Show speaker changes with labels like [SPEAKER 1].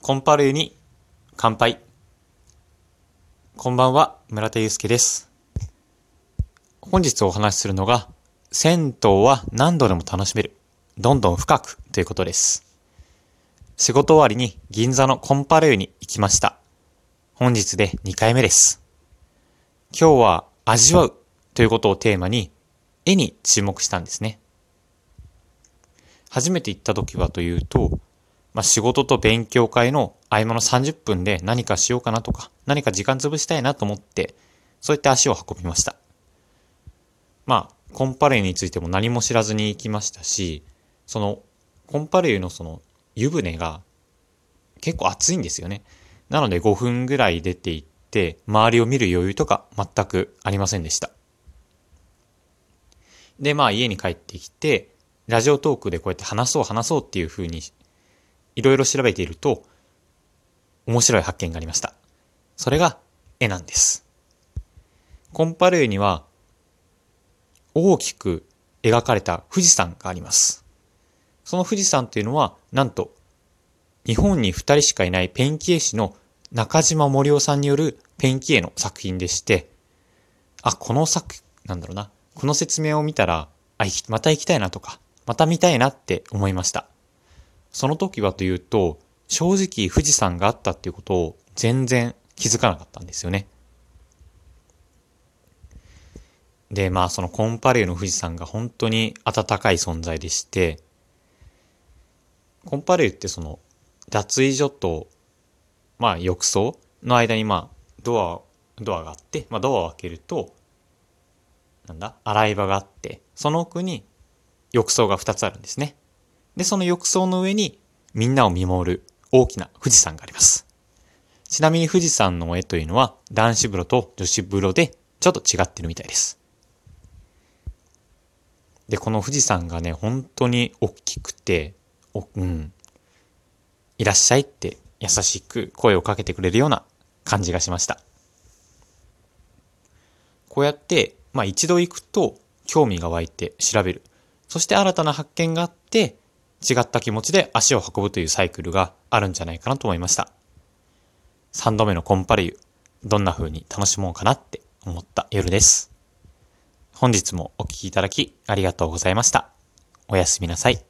[SPEAKER 1] コンパルユに乾杯。こんばんは、村田祐介です。本日お話しするのが、銭湯は何度でも楽しめる。どんどん深くということです。仕事終わりに銀座のコンパルユに行きました。本日で2回目です。今日は味わうということをテーマに、絵に注目したんですね。初めて行った時はというと、まあ、仕事と勉強会の合間の30分で何かしようかなとか、何か時間潰したいなと思って、そういった足を運びました。まあ、コンパレイについても何も知らずに行きましたし、その、コンパレイのその湯船が結構暑いんですよね。なので5分ぐらい出て行って、周りを見る余裕とか全くありませんでした。で、まあ家に帰ってきて、ラジオトークでこうやって話そう話そうっていう風にいろいろ調べていると、面白い発見がありました。それが絵なんです。コンパルーには、大きく描かれた富士山があります。その富士山というのは、なんと、日本に二人しかいないペンキ絵師の中島森夫さんによるペンキ絵の作品でして、あ、この作、なんだろうな、この説明を見たら、あ、また行きたいなとか、また見たいなって思いました。その時はというと、正直富士山があったっていうことを全然気づかなかったんですよね。で、まあそのコンパレーの富士山が本当に暖かい存在でして、コンパレーってその脱衣所と、まあ浴槽の間にまあドア、ドアがあって、まあドアを開けると、なんだ洗い場があって、その奥に浴槽が2つあるんですね。で、その浴槽の上にみんなを見守る大きな富士山があります。ちなみに富士山の絵というのは男子風呂と女子風呂でちょっと違ってるみたいです。で、この富士山がね、本当に大きくて、おうん、いらっしゃいって優しく声をかけてくれるような感じがしました。こうやって、まあ一度行くと興味が湧いて調べる。そして新たな発見があって、違った気持ちで足を運ぶというサイクルがあるんじゃないかなと思いました。3度目のコンパレユ、どんな風に楽しもうかなって思った夜です。本日もお聴きいただきありがとうございました。おやすみなさい。